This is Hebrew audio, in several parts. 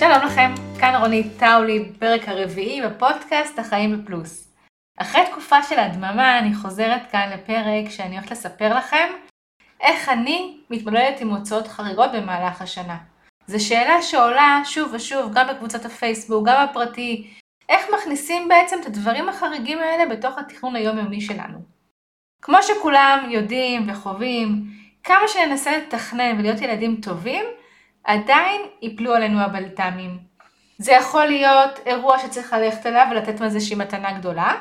שלום לכם, כאן רונית טאולי, פרק הרביעי בפודקאסט החיים בפלוס. אחרי תקופה של הדממה אני חוזרת כאן לפרק שאני הולכת לספר לכם איך אני מתמודדת עם הוצאות חריגות במהלך השנה. זו שאלה שעולה שוב ושוב גם בקבוצת הפייסבוק, גם בפרטי, איך מכניסים בעצם את הדברים החריגים האלה בתוך התכנון היומיומי שלנו. כמו שכולם יודעים וחווים, כמה שננסה לתכנן ולהיות ילדים טובים, עדיין ייפלו עלינו הבלת"מים. זה יכול להיות אירוע שצריך ללכת אליו ולתת איזושהי מתנה גדולה,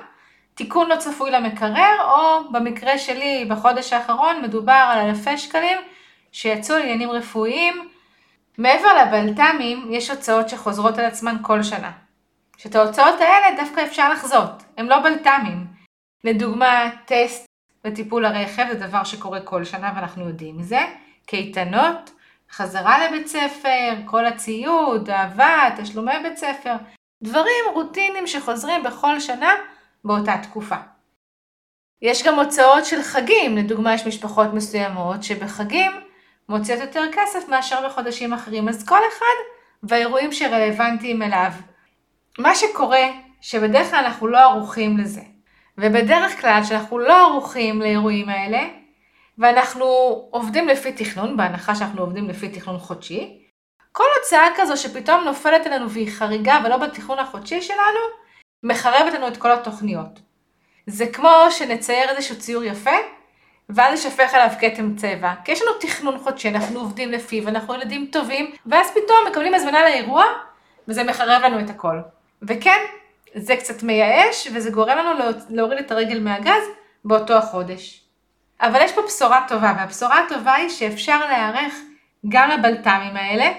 תיקון לא צפוי למקרר, או במקרה שלי בחודש האחרון מדובר על אלפי שקלים שיצאו לעניינים רפואיים. מעבר לבלת"מים יש הוצאות שחוזרות על עצמן כל שנה. שאת ההוצאות האלה דווקא אפשר לחזות, הם לא בלת"מים. לדוגמה, טסט וטיפול הרכב זה דבר שקורה כל שנה ואנחנו יודעים מזה, קייטנות, חזרה לבית ספר, כל הציוד, אהבה, תשלומי בית ספר, דברים רוטינים שחוזרים בכל שנה באותה תקופה. יש גם הוצאות של חגים, לדוגמה יש משפחות מסוימות שבחגים מוציאות יותר כסף מאשר בחודשים אחרים, אז כל אחד והאירועים שרלוונטיים אליו. מה שקורה, שבדרך כלל אנחנו לא ערוכים לזה. ובדרך כלל, כשאנחנו לא ערוכים לאירועים האלה, ואנחנו עובדים לפי תכנון, בהנחה שאנחנו עובדים לפי תכנון חודשי, כל הוצאה כזו שפתאום נופלת עלינו והיא חריגה ולא בתכנון החודשי שלנו, מחרבת לנו את כל התוכניות. זה כמו שנצייר איזשהו ציור יפה, ואז נשפך עליו כתם צבע. כי יש לנו תכנון חודשי, אנחנו עובדים לפיו, אנחנו ילדים טובים, ואז פתאום מקבלים הזמנה לאירוע, וזה מחרב לנו את הכל. וכן, זה קצת מייאש, וזה גורם לנו להוריד את הרגל מהגז באותו החודש. אבל יש פה בשורה טובה, והבשורה הטובה היא שאפשר להיערך גם לבלת"מים האלה.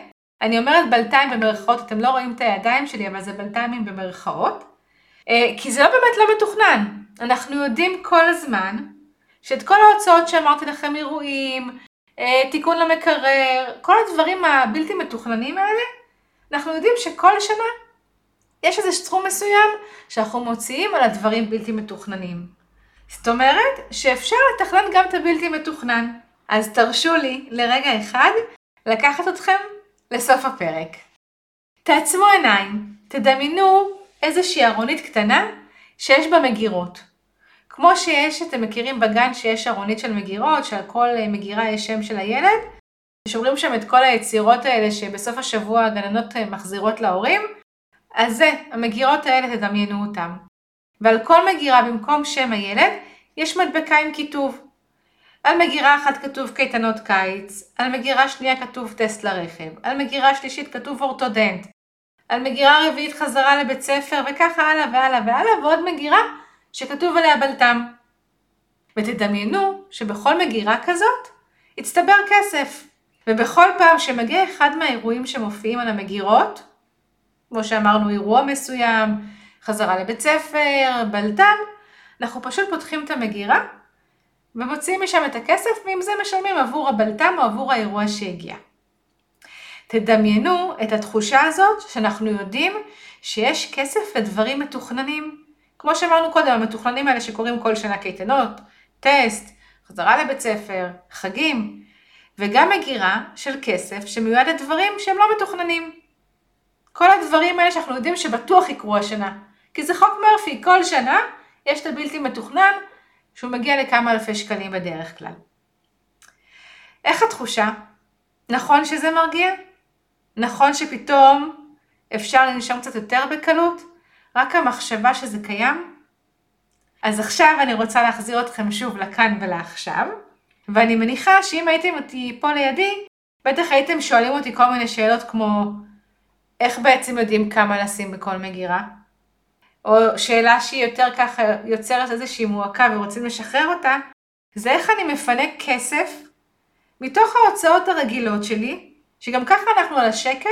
אני אומרת בלת"מים במרכאות, אתם לא רואים את הידיים שלי, אבל זה בלת"מים במרכאות. אה, כי זה לא באמת לא מתוכנן. אנחנו יודעים כל הזמן שאת כל ההוצאות שאמרתי לכם, אירועים, אה, תיקון למקרר, כל הדברים הבלתי מתוכננים האלה, אנחנו יודעים שכל שנה יש איזה סכום מסוים שאנחנו מוציאים על הדברים בלתי מתוכננים. זאת אומרת שאפשר לתכנן גם את הבלתי מתוכנן. אז תרשו לי לרגע אחד לקחת אתכם לסוף הפרק. תעצמו עיניים, תדמיינו איזושהי ארונית קטנה שיש בה מגירות. כמו שיש, אתם מכירים בגן שיש ארונית של מגירות, שעל כל מגירה יש שם של הילד, שומרים שם את כל היצירות האלה שבסוף השבוע הגננות מחזירות להורים, אז זה, המגירות האלה תדמיינו אותם. ועל כל מגירה במקום שם הילד, יש מדבקה עם כיתוב. על מגירה אחת כתוב קייטנות קיץ, על מגירה שנייה כתוב טסט לרכב, על מגירה שלישית כתוב אורתודנט, על מגירה רביעית חזרה לבית ספר, וככה הלאה והלאה והלאה, ועוד מגירה שכתוב עליה בלת"ם. ותדמיינו שבכל מגירה כזאת הצטבר כסף, ובכל פעם שמגיע אחד מהאירועים שמופיעים על המגירות, כמו שאמרנו אירוע מסוים, חזרה לבית ספר, בלת"ם, אנחנו פשוט פותחים את המגירה ומוציאים משם את הכסף ועם זה משלמים עבור הבלת"ם או עבור האירוע שהגיע. תדמיינו את התחושה הזאת שאנחנו יודעים שיש כסף לדברים מתוכננים. כמו שאמרנו קודם, המתוכננים האלה שקורים כל שנה קייטנות, טסט, חזרה לבית ספר, חגים, וגם מגירה של כסף שמיועד לדברים שהם לא מתוכננים. כל הדברים האלה שאנחנו יודעים שבטוח יקרו השנה. כי זה חוק מרפי, כל שנה יש את הבלתי מתוכנן שהוא מגיע לכמה אלפי שקלים בדרך כלל. איך התחושה? נכון שזה מרגיע? נכון שפתאום אפשר לנשום קצת יותר בקלות? רק המחשבה שזה קיים? אז עכשיו אני רוצה להחזיר אתכם שוב לכאן ולעכשיו, ואני מניחה שאם הייתם אותי פה לידי, בטח הייתם שואלים אותי כל מיני שאלות כמו איך בעצם יודעים כמה לשים בכל מגירה? או שאלה שהיא יותר ככה יוצרת איזושהי מועקה ורוצים לשחרר אותה, זה איך אני מפנה כסף מתוך ההוצאות הרגילות שלי, שגם ככה אנחנו על השקל,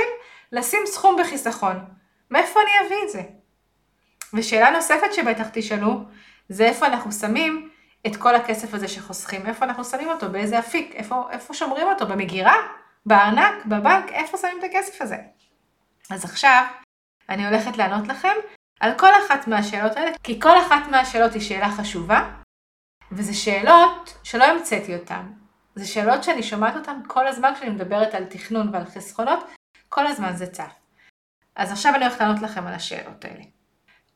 לשים סכום בחיסכון. מאיפה אני אביא את זה? ושאלה נוספת שבטח תשאלו, זה איפה אנחנו שמים את כל הכסף הזה שחוסכים, איפה אנחנו שמים אותו, באיזה אפיק, איפה, איפה שומרים אותו, במגירה, בארנק, בבנק, איפה שמים את הכסף הזה. אז עכשיו אני הולכת לענות לכם על כל אחת מהשאלות האלה, כי כל אחת מהשאלות היא שאלה חשובה, וזה שאלות שלא המצאתי אותן. זה שאלות שאני שומעת אותן כל הזמן כשאני מדברת על תכנון ועל חסכונות, כל הזמן זה צף. אז עכשיו אני הולכת לענות לכם על השאלות האלה.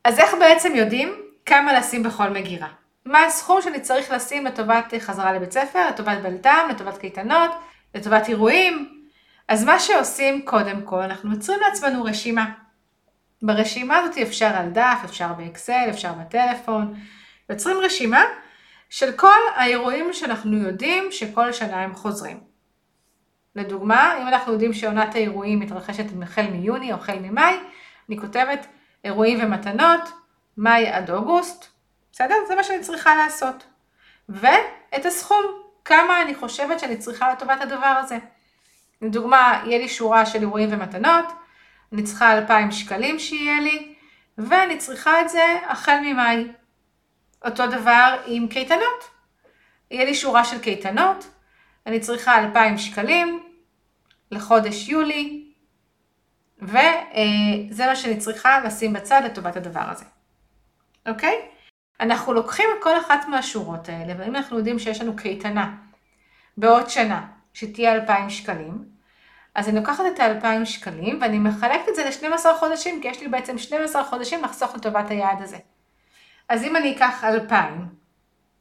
אז איך בעצם יודעים כמה לשים בכל מגירה? מה הסכום שאני צריך לשים לטובת חזרה לבית ספר, לטובת בלת"ם, לטובת קייטנות, לטובת אירועים? אז מה שעושים קודם כל, אנחנו יוצרים לעצמנו רשימה. ברשימה הזאת אפשר על דף, אפשר באקסל, אפשר בטלפון. יוצרים רשימה של כל האירועים שאנחנו יודעים שכל שנה הם חוזרים. לדוגמה, אם אנחנו יודעים שעונת האירועים מתרחשת החל מיוני או החל ממאי, אני כותבת אירועים ומתנות, מאי עד אוגוסט, בסדר? זה מה שאני צריכה לעשות. ואת הסכום, כמה אני חושבת שאני צריכה לטובת הדבר הזה. לדוגמה, יהיה לי שורה של אירועים ומתנות, אני צריכה 2,000 שקלים שיהיה לי, ואני צריכה את זה החל ממאי. אותו דבר עם קייטנות. יהיה לי שורה של קייטנות, אני צריכה 2,000 שקלים לחודש יולי, וזה מה שאני צריכה לשים בצד לטובת הדבר הזה. אוקיי? אנחנו לוקחים את כל אחת מהשורות האלה, ואם אנחנו יודעים שיש לנו קייטנה בעוד שנה, שתהיה 2,000 שקלים, אז אני לוקחת את ה-2,000 שקלים ואני מחלקת את זה ל-12 חודשים, כי יש לי בעצם 12 חודשים לחסוך לטובת היעד הזה. אז אם אני אקח 2,000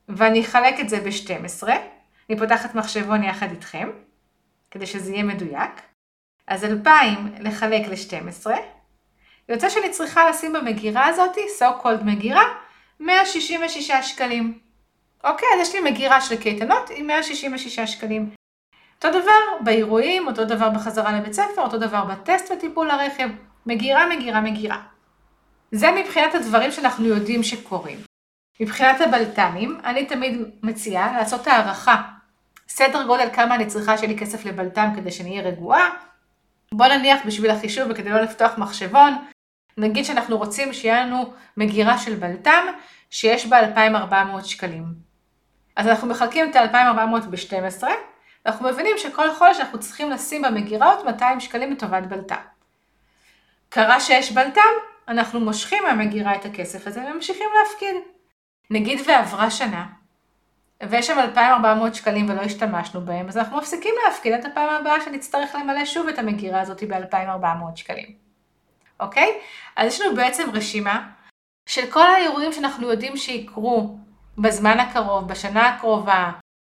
ואני אחלק את זה ב-12, אני פותחת מחשבון יחד איתכם, כדי שזה יהיה מדויק, אז 2,000 לחלק ל-12, יוצא שאני צריכה לשים במגירה הזאת, so called מגירה, 166 שקלים. אוקיי, אז יש לי מגירה של קייטנות עם 166 שקלים. אותו דבר באירועים, אותו דבר בחזרה לבית ספר, אותו דבר בטסט וטיפול הרכב, מגירה, מגירה, מגירה. זה מבחינת הדברים שאנחנו יודעים שקורים. מבחינת הבלת"מים, אני תמיד מציעה לעשות הערכה. סדר גודל כמה אני צריכה שיהיה לי כסף לבלת"ם כדי שאני אהיה רגועה. בוא נניח בשביל החישוב וכדי לא לפתוח מחשבון, נגיד שאנחנו רוצים שיהיה לנו מגירה של בלת"ם שיש בה 2,400 שקלים. אז אנחנו מחלקים את ה-2,400 ב-12, ואנחנו מבינים שכל חודש אנחנו צריכים לשים במגירה עוד 200 שקלים לטובת בלת"ם. קרה שיש בלת"ם, אנחנו מושכים מהמגירה את הכסף הזה וממשיכים להפקיד. נגיד ועברה שנה, ויש שם 2,400 שקלים ולא השתמשנו בהם, אז אנחנו מפסיקים להפקיד את הפעם הבאה שנצטרך למלא שוב את המגירה הזאת ב-2,400 שקלים. אוקיי? אז יש לנו בעצם רשימה של כל האירועים שאנחנו יודעים שיקרו בזמן הקרוב, בשנה הקרובה,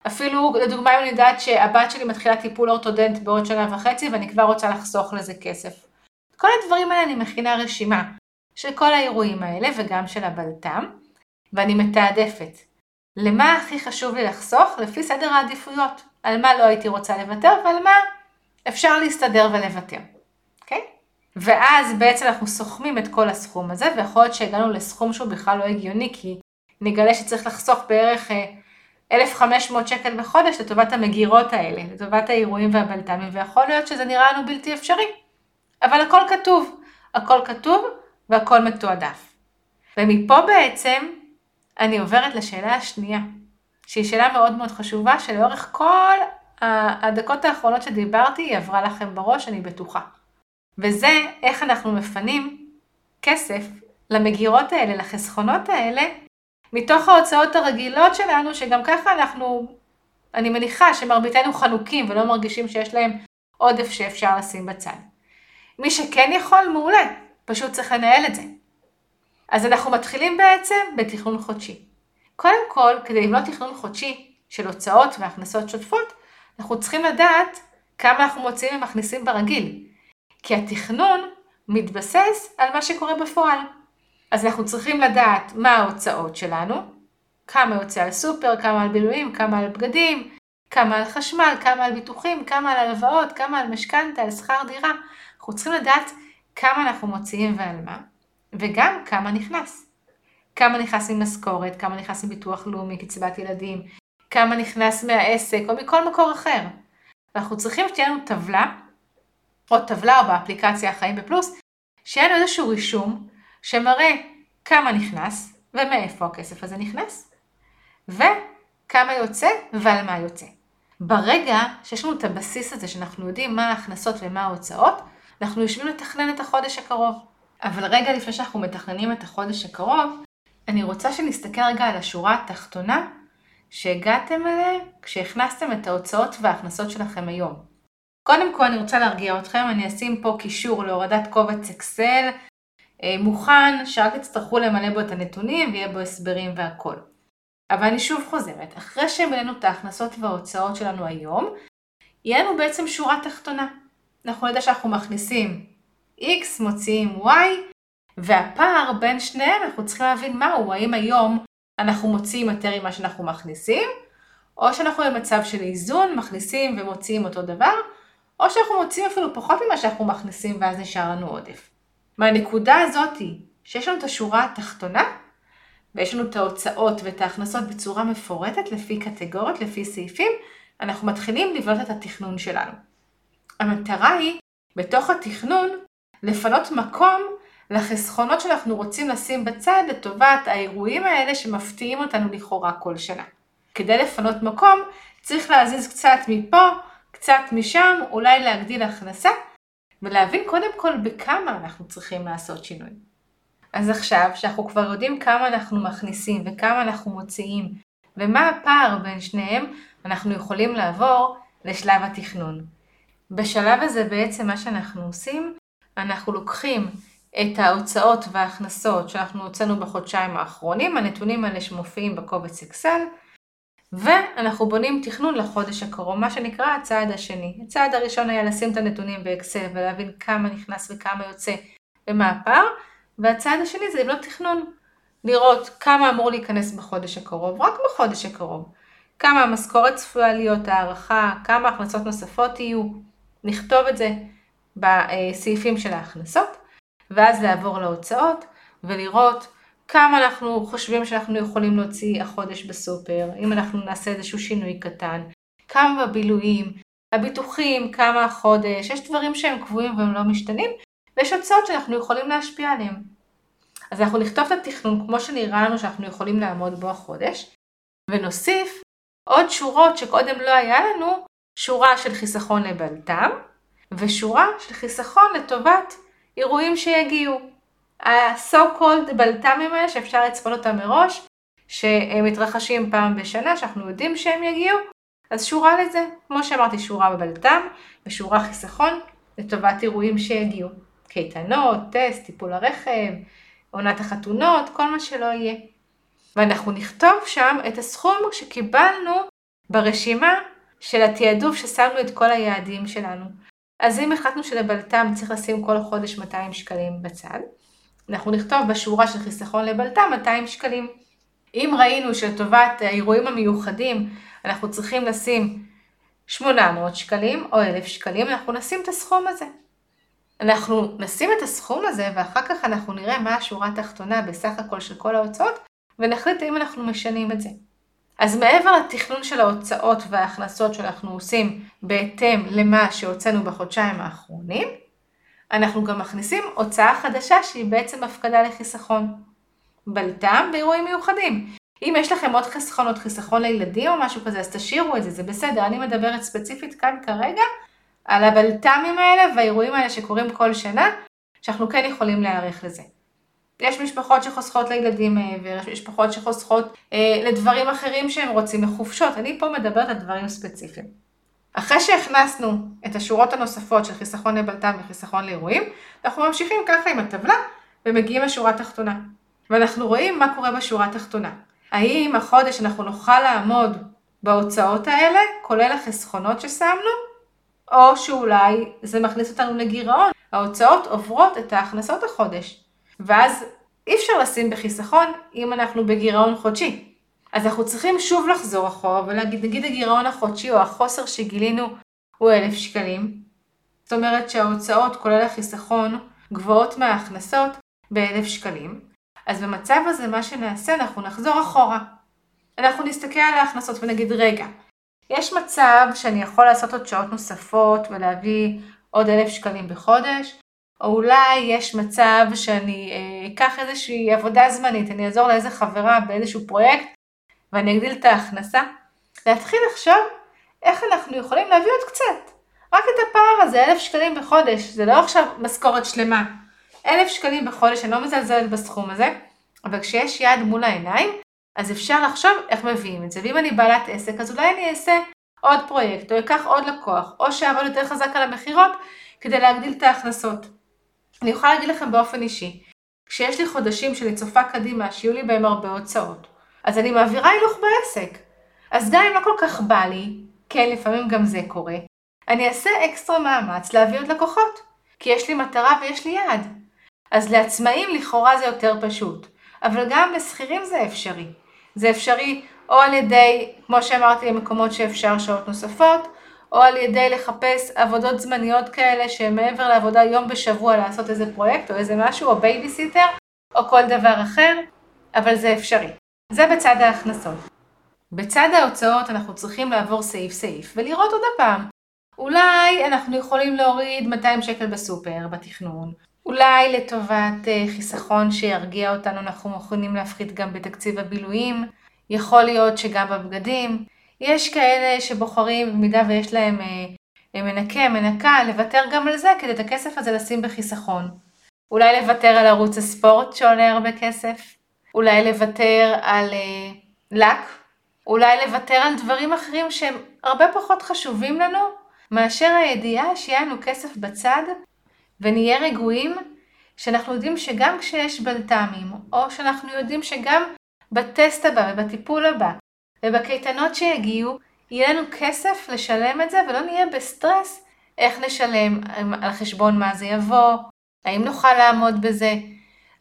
אפילו לדוגמה אם אני יודעת שהבת שלי מתחילה טיפול אורתודנט בעוד שנה וחצי ואני כבר רוצה לחסוך לזה כסף. כל הדברים האלה אני מכינה רשימה של כל האירועים האלה וגם של הבלת"ם, ואני מתעדפת. למה הכי חשוב לי לחסוך? לפי סדר העדיפויות. על מה לא הייתי רוצה לוותר ועל מה אפשר להסתדר ולוותר. אוקיי? Okay? ואז בעצם אנחנו סוכמים את כל הסכום הזה, ויכול להיות שהגענו לסכום שהוא בכלל לא הגיוני, כי נגלה שצריך לחסוך בערך 1,500 אה, שקל בחודש לטובת המגירות האלה, לטובת האירועים והבלת"מים, ויכול להיות שזה נראה לנו בלתי אפשרי. אבל הכל כתוב, הכל כתוב והכל מתועדף. ומפה בעצם אני עוברת לשאלה השנייה, שהיא שאלה מאוד מאוד חשובה, שלאורך כל הדקות האחרונות שדיברתי, היא עברה לכם בראש, אני בטוחה. וזה איך אנחנו מפנים כסף למגירות האלה, לחסכונות האלה, מתוך ההוצאות הרגילות שלנו, שגם ככה אנחנו, אני מניחה שמרביתנו חנוקים ולא מרגישים שיש להם עודף שאפשר לשים בצד. מי שכן יכול, מעולה, פשוט צריך לנהל את זה. אז אנחנו מתחילים בעצם בתכנון חודשי. קודם כל, כדי לבנות תכנון חודשי של הוצאות והכנסות שוטפות, אנחנו צריכים לדעת כמה אנחנו מוציאים ומכניסים ברגיל. כי התכנון מתבסס על מה שקורה בפועל. אז אנחנו צריכים לדעת מה ההוצאות שלנו, כמה יוצא על סופר, כמה על בילויים, כמה על בגדים, כמה על חשמל, כמה על ביטוחים, כמה על הלוואות, כמה על משכנתה, על שכר דירה. אנחנו צריכים לדעת כמה אנחנו מוציאים ועל מה, וגם כמה נכנס. כמה נכנס ממשכורת, כמה נכנס מביטוח לאומי, קצבת ילדים, כמה נכנס מהעסק או מכל מקור אחר. ואנחנו צריכים שתהיה לנו טבלה או טבלה או באפליקציה החיים בפלוס, שיהיה לנו איזשהו רישום שמראה כמה נכנס ומאיפה הכסף הזה נכנס, וכמה יוצא ועל מה יוצא. ברגע שיש לנו את הבסיס הזה שאנחנו יודעים מה ההכנסות ומה ההוצאות, אנחנו יושבים לתכנן את החודש הקרוב. אבל רגע לפני שאנחנו מתכננים את החודש הקרוב, אני רוצה שנסתכל רגע על השורה התחתונה שהגעתם אליה כשהכנסתם את ההוצאות וההכנסות שלכם היום. קודם כל אני רוצה להרגיע אתכם, אני אשים פה קישור להורדת קובץ אקסל מוכן, שרק תצטרכו למלא בו את הנתונים ויהיה בו הסברים והכל. אבל אני שוב חוזרת, אחרי שמילאנו את ההכנסות וההוצאות שלנו היום, יהיה לנו בעצם שורה תחתונה. אנחנו נדע שאנחנו מכניסים X, מוציאים Y, והפער בין שניהם אנחנו צריכים להבין מהו, האם היום אנחנו מוציאים יותר ממה שאנחנו מכניסים, או שאנחנו במצב של איזון, מכניסים ומוציאים אותו דבר, או שאנחנו מוציאים אפילו פחות ממה שאנחנו מכניסים ואז נשאר לנו עודף. מהנקודה הזאתי, שיש לנו את השורה התחתונה, ויש לנו את ההוצאות ואת ההכנסות בצורה מפורטת לפי קטגוריות, לפי סעיפים, אנחנו מתחילים לבנות את התכנון שלנו. המטרה היא, בתוך התכנון, לפנות מקום לחסכונות שאנחנו רוצים לשים בצד לטובת האירועים האלה שמפתיעים אותנו לכאורה כל שנה. כדי לפנות מקום, צריך להזיז קצת מפה, קצת משם, אולי להגדיל הכנסה, ולהבין קודם כל בכמה אנחנו צריכים לעשות שינוי. אז עכשיו, שאנחנו כבר יודעים כמה אנחנו מכניסים וכמה אנחנו מוציאים, ומה הפער בין שניהם, אנחנו יכולים לעבור לשלב התכנון. בשלב הזה בעצם מה שאנחנו עושים, אנחנו לוקחים את ההוצאות וההכנסות שאנחנו הוצאנו בחודשיים האחרונים, הנתונים האלה שמופיעים בקובץ אקסל, ואנחנו בונים תכנון לחודש הקרוב, מה שנקרא הצעד השני. הצעד הראשון היה לשים את הנתונים באקסל ולהבין כמה נכנס וכמה יוצא ומה הפער, והצעד השני זה לבנות תכנון, לראות כמה אמור להיכנס בחודש הקרוב, רק בחודש הקרוב, כמה המשכורת צפויה להיות הערכה, כמה הכנסות נוספות יהיו, נכתוב את זה בסעיפים של ההכנסות, ואז לעבור להוצאות ולראות כמה אנחנו חושבים שאנחנו יכולים להוציא החודש בסופר, אם אנחנו נעשה איזשהו שינוי קטן, כמה בבילויים, הביטוחים, כמה החודש, יש דברים שהם קבועים והם לא משתנים, ויש הוצאות שאנחנו יכולים להשפיע עליהם. אז אנחנו נכתוב את התכנון כמו שנראה לנו שאנחנו יכולים לעמוד בו החודש, ונוסיף עוד שורות שקודם לא היה לנו, שורה של חיסכון לבלת"ם, ושורה של חיסכון לטובת אירועים שיגיעו. ה-so called בלת"מים האלה שאפשר לצפות אותם מראש, שהם מתרחשים פעם בשנה, שאנחנו יודעים שהם יגיעו, אז שורה לזה, כמו שאמרתי, שורה בבלת"ם ושורה חיסכון לטובת אירועים שיגיעו. קייטנות, טסט, טיפול הרכב, עונת החתונות, כל מה שלא יהיה. ואנחנו נכתוב שם את הסכום שקיבלנו ברשימה של התעדוף ששמנו את כל היעדים שלנו. אז אם החלטנו שלבלת"ם צריך לשים כל חודש 200 שקלים בצד, אנחנו נכתוב בשורה של חיסכון לבלת"ם 200 שקלים. אם ראינו שלטובת האירועים המיוחדים אנחנו צריכים לשים 800 שקלים או 1,000 שקלים, אנחנו נשים את הסכום הזה. אנחנו נשים את הסכום הזה ואחר כך אנחנו נראה מה השורה התחתונה בסך הכל של כל ההוצאות ונחליט האם אנחנו משנים את זה. אז מעבר לתכנון של ההוצאות וההכנסות שאנחנו עושים בהתאם למה שהוצאנו בחודשיים האחרונים, אנחנו גם מכניסים הוצאה חדשה שהיא בעצם הפקדה לחיסכון. בלת"ם באירועים מיוחדים. אם יש לכם עוד חסכונות, חיסכון לילדים או משהו כזה, אז תשאירו את זה, זה בסדר. אני מדברת ספציפית כאן כרגע על הבלת"מים האלה והאירועים האלה שקורים כל שנה, שאנחנו כן יכולים להיערך לזה. יש משפחות שחוסכות לילדים מעבר, יש משפחות שחוסכות אה, לדברים אחרים שהם רוצים, לחופשות. אני פה מדברת על דברים ספציפיים. אחרי שהכנסנו את השורות הנוספות של חיסכון לבלת"ם וחיסכון לאירועים, אנחנו ממשיכים ככה עם הטבלה ומגיעים לשורה התחתונה. ואנחנו רואים מה קורה בשורה התחתונה. האם החודש אנחנו נוכל לעמוד בהוצאות האלה, כולל החסכונות ששמנו, או שאולי זה מכניס אותנו לגירעון. ההוצאות עוברות את ההכנסות החודש, ואז אי אפשר לשים בחיסכון אם אנחנו בגירעון חודשי. אז אנחנו צריכים שוב לחזור אחורה ולהגיד, נגיד הגירעון החודשי או החוסר שגילינו הוא אלף שקלים. זאת אומרת שההוצאות כולל החיסכון גבוהות מההכנסות באלף שקלים. אז במצב הזה מה שנעשה, אנחנו נחזור אחורה. אנחנו נסתכל על ההכנסות ונגיד, רגע, יש מצב שאני יכול לעשות עוד שעות נוספות ולהביא עוד אלף שקלים בחודש, או אולי יש מצב שאני אה, אקח איזושהי עבודה זמנית, אני אעזור לאיזה חברה באיזשהו פרויקט ואני אגדיל את ההכנסה. להתחיל לחשוב איך אנחנו יכולים להביא עוד קצת. רק את הפער הזה, אלף שקלים בחודש, זה לא עכשיו משכורת שלמה. אלף שקלים בחודש, אני לא מזלזלת בסכום הזה, אבל כשיש יד מול העיניים, אז אפשר לחשוב איך מביאים את זה. ואם אני בעלת עסק, אז אולי אני אעשה עוד פרויקט, או אקח עוד לקוח, או שאעבוד יותר חזק על המכירות כדי להגדיל את ההכנסות. אני יכולה להגיד לכם באופן אישי, כשיש לי חודשים שאני צופה קדימה, שיהיו לי בהם הרבה הוצאות, אז אני מעבירה הילוך בעסק. אז גם אם לא כל כך בא לי, כן, לפעמים גם זה קורה, אני אעשה אקסטרה מאמץ להביא עוד לקוחות, כי יש לי מטרה ויש לי יעד. אז לעצמאים לכאורה זה יותר פשוט, אבל גם לשכירים זה אפשרי. זה אפשרי או על ידי, כמו שאמרתי, מקומות שאפשר שעות נוספות, או על ידי לחפש עבודות זמניות כאלה שהן מעבר לעבודה יום בשבוע לעשות איזה פרויקט או איזה משהו, או בייביסיטר, או כל דבר אחר, אבל זה אפשרי. זה בצד ההכנסות. בצד ההוצאות אנחנו צריכים לעבור סעיף סעיף ולראות עוד הפעם. אולי אנחנו יכולים להוריד 200 שקל בסופר, בתכנון. אולי לטובת אה, חיסכון שירגיע אותנו אנחנו מוכנים להפחית גם בתקציב הבילויים. יכול להיות שגם בבגדים. יש כאלה שבוחרים, במידה ויש להם אה, מנקה, מנקה, לוותר גם על זה כדי את הכסף הזה לשים בחיסכון. אולי לוותר על ערוץ הספורט שעולה הרבה כסף. אולי לוותר על אה, לק. אולי לוותר על דברים אחרים שהם הרבה פחות חשובים לנו מאשר הידיעה שיהיה לנו כסף בצד ונהיה רגועים שאנחנו יודעים שגם כשיש בלת"מים, או שאנחנו יודעים שגם בטסט הבא ובטיפול הבא ובקייטנות שיגיעו, יהיה לנו כסף לשלם את זה ולא נהיה בסטרס איך נשלם, על חשבון מה זה יבוא, האם נוכל לעמוד בזה.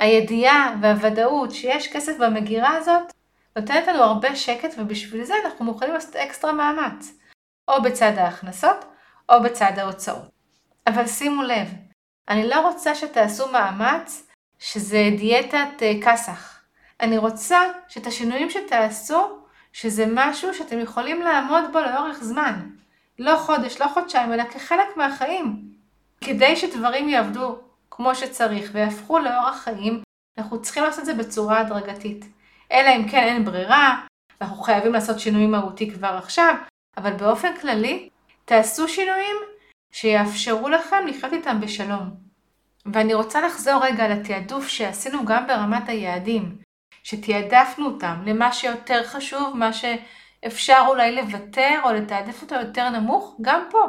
הידיעה והוודאות שיש כסף במגירה הזאת נותנת לנו הרבה שקט ובשביל זה אנחנו מוכנים לעשות אקסטרה מאמץ, או בצד ההכנסות או בצד ההוצאות. אבל שימו לב, אני לא רוצה שתעשו מאמץ שזה דיאטת אה, כסח. אני רוצה שאת השינויים שתעשו, שזה משהו שאתם יכולים לעמוד בו לאורך זמן. לא חודש, לא חודשיים, אלא כחלק מהחיים. כדי שדברים יעבדו כמו שצריך ויהפכו לאורח חיים, אנחנו צריכים לעשות את זה בצורה הדרגתית. אלא אם כן אין ברירה, ואנחנו חייבים לעשות שינוי מהותי כבר עכשיו, אבל באופן כללי, תעשו שינויים שיאפשרו לכם לחיות איתם בשלום. ואני רוצה לחזור רגע לתעדוף שעשינו גם ברמת היעדים, שתעדפנו אותם למה שיותר חשוב, מה שאפשר אולי לוותר או לתעדף אותו יותר נמוך, גם פה.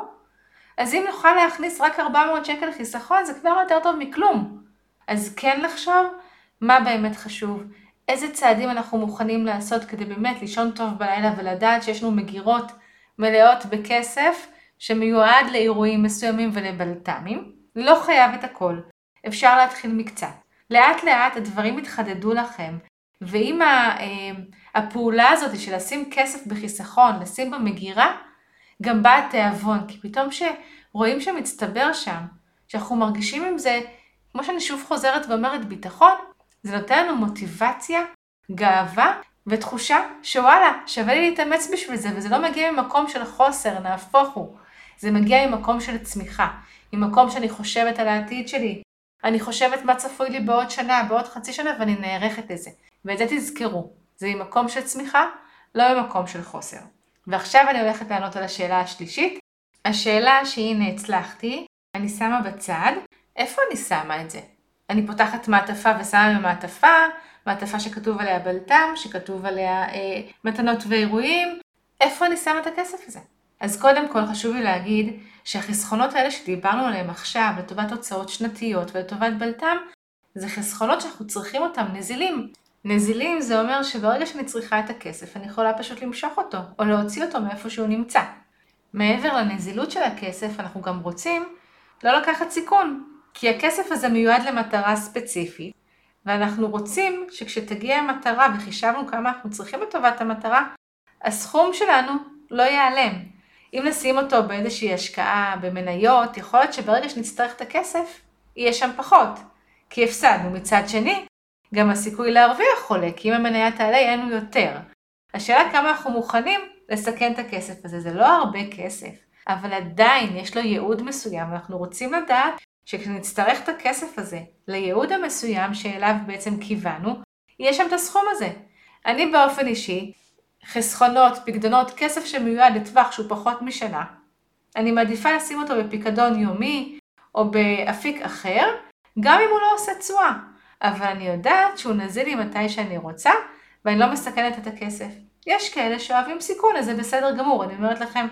אז אם נוכל להכניס רק 400 שקל חיסכון זה כבר יותר טוב מכלום. אז כן לחשוב מה באמת חשוב, איזה צעדים אנחנו מוכנים לעשות כדי באמת לישון טוב בלילה ולדעת שיש לנו מגירות מלאות בכסף שמיועד לאירועים מסוימים ולבלת"מים. לא חייב את הכל, אפשר להתחיל מקצת. לאט לאט הדברים יתחדדו לכם, ואם אה, הפעולה הזאת של לשים כסף בחיסכון, לשים במגירה, גם בא התיאבון, כי פתאום שרואים שמצטבר שם, שאנחנו מרגישים עם זה, כמו שאני שוב חוזרת ואומרת, ביטחון, זה נותן לנו מוטיבציה, גאווה ותחושה שוואלה, שווה לי להתאמץ בשביל זה, וזה לא מגיע ממקום של חוסר, נהפוך הוא. זה מגיע ממקום של צמיחה, ממקום שאני חושבת על העתיד שלי. אני חושבת מה צפוי לי בעוד שנה, בעוד חצי שנה, ואני נערכת לזה. ואת זה תזכרו, זה ממקום של צמיחה, לא ממקום של חוסר. ועכשיו אני הולכת לענות על השאלה השלישית. השאלה שהנה הצלחתי, אני שמה בצד, איפה אני שמה את זה? אני פותחת מעטפה ושמה במעטפה, מעטפה שכתוב עליה בלת"ם, שכתוב עליה אה, מתנות ואירועים, איפה אני שמה את הכסף הזה? אז קודם כל חשוב לי להגיד שהחסכונות האלה שדיברנו עליהם עכשיו לטובת הוצאות שנתיות ולטובת בלת"ם, זה חסכונות שאנחנו צריכים אותם נזילים. נזילים זה אומר שברגע שאני צריכה את הכסף אני יכולה פשוט למשוך אותו, או להוציא אותו מאיפה שהוא נמצא. מעבר לנזילות של הכסף, אנחנו גם רוצים לא לקחת סיכון, כי הכסף הזה מיועד למטרה ספציפית, ואנחנו רוצים שכשתגיע המטרה וחישבנו כמה אנחנו צריכים לטובת המטרה, הסכום שלנו לא ייעלם. אם נשים אותו באיזושהי השקעה במניות, יכול להיות שברגע שנצטרך את הכסף, יהיה שם פחות, כי הפסדנו. מצד שני, גם הסיכוי להרוויח עולה, כי אם המניה תעלה יהיה לנו יותר. השאלה כמה אנחנו מוכנים לסכן את הכסף הזה, זה לא הרבה כסף, אבל עדיין יש לו ייעוד מסוים, ואנחנו רוצים לדעת שכשנצטרך את הכסף הזה לייעוד המסוים שאליו בעצם כיוונו, יהיה שם את הסכום הזה. אני באופן אישי, חסכונות, פקדונות, כסף שמיועד לטווח שהוא פחות משנה, אני מעדיפה לשים אותו בפיקדון יומי או באפיק אחר, גם אם הוא לא עושה תשואה. אבל אני יודעת שהוא נזיל לי מתי שאני רוצה, ואני לא מסכנת את הכסף. יש כאלה שאוהבים סיכון, אז זה בסדר גמור. אני אומרת לכם,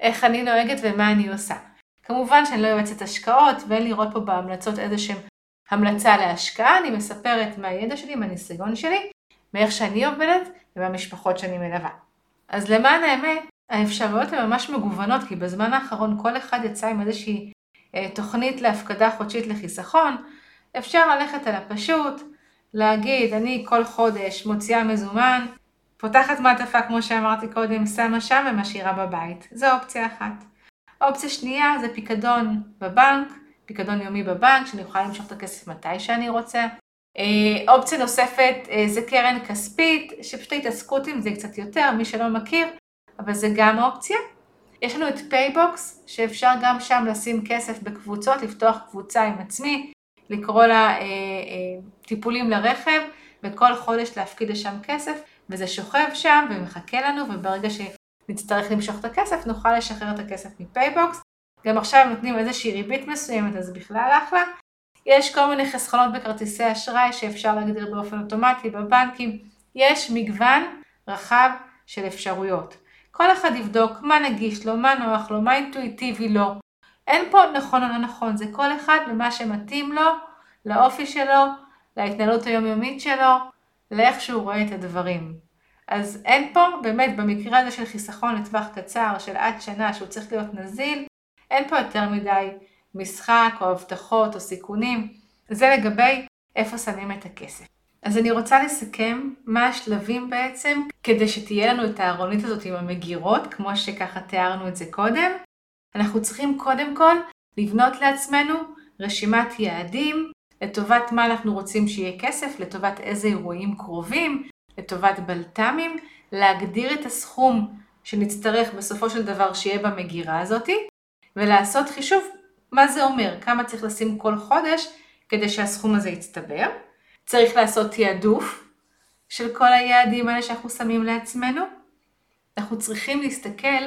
איך אני נוהגת ומה אני עושה. כמובן שאני לא יועצת השקעות ואין לראות פה בהמלצות איזה שהם המלצה להשקעה, אני מספרת מהידע שלי, מהניסיון שלי, מאיך שאני עובדת ומהמשפחות שאני מלווה. אז למען האמת, האפשרויות הן ממש מגוונות, כי בזמן האחרון כל אחד יצא עם איזושהי אה, תוכנית להפקדה חודשית לחיסכון. אפשר ללכת על הפשוט, להגיד, אני כל חודש מוציאה מזומן, פותחת מעטפה כמו שאמרתי קודם, שמה שם ומשאירה בבית. זו אופציה אחת. אופציה שנייה זה פיקדון בבנק, פיקדון יומי בבנק, שאני יכולה למשוך את הכסף מתי שאני רוצה. אה, אופציה נוספת אה, זה קרן כספית, שפשוט ההתעסקות עם זה קצת יותר, מי שלא מכיר, אבל זה גם אופציה. יש לנו את פייבוקס, שאפשר גם שם לשים כסף בקבוצות, לפתוח קבוצה עם עצמי, לקרוא לה אה, אה, טיפולים לרכב, וכל חודש להפקיד לשם כסף, וזה שוכב שם ומחכה לנו, וברגע שנצטרך למשוך את הכסף, נוכל לשחרר את הכסף מפייבוקס. גם עכשיו נותנים איזושהי ריבית מסוימת, אז בכלל אחלה. יש כל מיני חסכונות בכרטיסי אשראי שאפשר להגדיר באופן אוטומטי בבנקים. יש מגוון רחב של אפשרויות. כל אחד יבדוק מה נגיש לו, מה נוח לו, מה אינטואיטיבי לו. אין פה נכון או לא נכון, זה כל אחד ומה שמתאים לו, לאופי שלו, להתנהלות היומיומית שלו, לאיך שהוא רואה את הדברים. אז אין פה, באמת, במקרה הזה של חיסכון לטווח קצר, של עד שנה, שהוא צריך להיות נזיל, אין פה יותר מדי משחק או הבטחות או סיכונים. זה לגבי איפה שמים את הכסף. אז אני רוצה לסכם מה השלבים בעצם, כדי שתהיה לנו את הארונית הזאת עם המגירות, כמו שככה תיארנו את זה קודם. אנחנו צריכים קודם כל לבנות לעצמנו רשימת יעדים, לטובת מה אנחנו רוצים שיהיה כסף, לטובת איזה אירועים קרובים, לטובת בלת"מים, להגדיר את הסכום שנצטרך בסופו של דבר שיהיה במגירה הזאתי, ולעשות חישוב מה זה אומר, כמה צריך לשים כל חודש כדי שהסכום הזה יצטבר. צריך לעשות תעדוף של כל היעדים האלה שאנחנו שמים לעצמנו. אנחנו צריכים להסתכל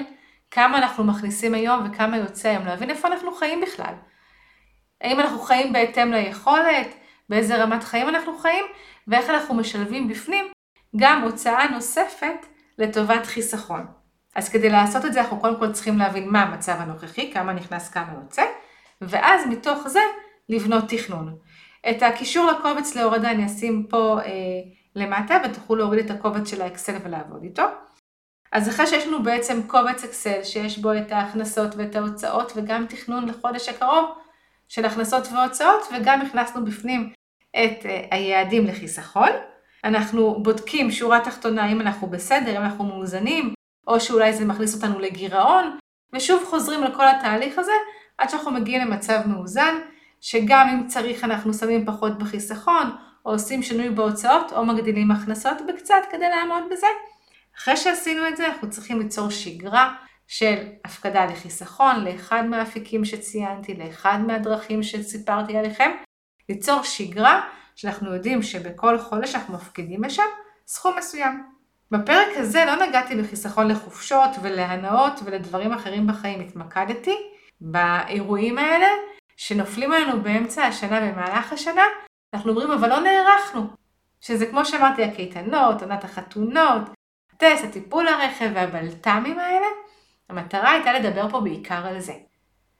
כמה אנחנו מכניסים היום וכמה יוצא היום, להבין איפה אנחנו חיים בכלל. האם אנחנו חיים בהתאם ליכולת, באיזה רמת חיים אנחנו חיים, ואיך אנחנו משלבים בפנים גם הוצאה נוספת לטובת חיסכון. אז כדי לעשות את זה אנחנו קודם כל צריכים להבין מה המצב הנוכחי, כמה נכנס, כמה יוצא, ואז מתוך זה לבנות תכנון. את הקישור לקובץ להורדה אני אשים פה אה, למטה ותוכלו להוריד את הקובץ של האקסל ולעבוד איתו. אז אחרי שיש לנו בעצם קובץ אקסל שיש בו את ההכנסות ואת ההוצאות וגם תכנון לחודש הקרוב של הכנסות והוצאות וגם הכנסנו בפנים את אה, היעדים לחיסכון. אנחנו בודקים שורה תחתונה אם אנחנו בסדר, אם אנחנו מאוזנים, או שאולי זה מכניס אותנו לגירעון, ושוב חוזרים לכל התהליך הזה עד שאנחנו מגיעים למצב מאוזן, שגם אם צריך אנחנו שמים פחות בחיסכון, או עושים שינוי בהוצאות, או מגדילים הכנסות בקצת כדי לעמוד בזה. אחרי שעשינו את זה, אנחנו צריכים ליצור שגרה של הפקדה לחיסכון, לאחד מהאפיקים שציינתי, לאחד מהדרכים שסיפרתי עליכם, ליצור שגרה שאנחנו יודעים שבכל חודש אנחנו מפקידים לשם סכום מסוים. בפרק הזה לא נגעתי בחיסכון לחופשות ולהנאות ולדברים אחרים בחיים, התמקדתי באירועים האלה שנופלים עלינו באמצע השנה, במהלך השנה, אנחנו אומרים אבל לא נערכנו. שזה כמו שאמרתי, הקייטנות, עונת החתונות, הטס, הטיפול לרכב והבלת"מים האלה, המטרה הייתה לדבר פה בעיקר על זה.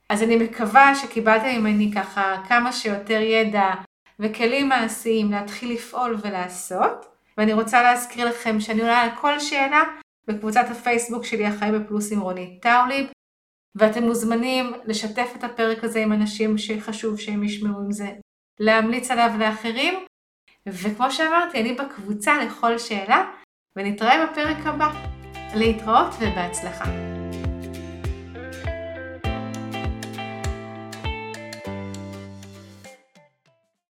אז אני מקווה שקיבלתם ממני ככה כמה שיותר ידע וכלים מעשיים להתחיל לפעול ולעשות. ואני רוצה להזכיר לכם שאני עולה על כל שאלה בקבוצת הפייסבוק שלי החיים בפלוס עם רונית טאוליב, ואתם מוזמנים לשתף את הפרק הזה עם אנשים שחשוב שהם ישמעו עם זה, להמליץ עליו לאחרים, וכמו שאמרתי, אני בקבוצה לכל שאלה, ונתראה בפרק הבא. להתראות ובהצלחה.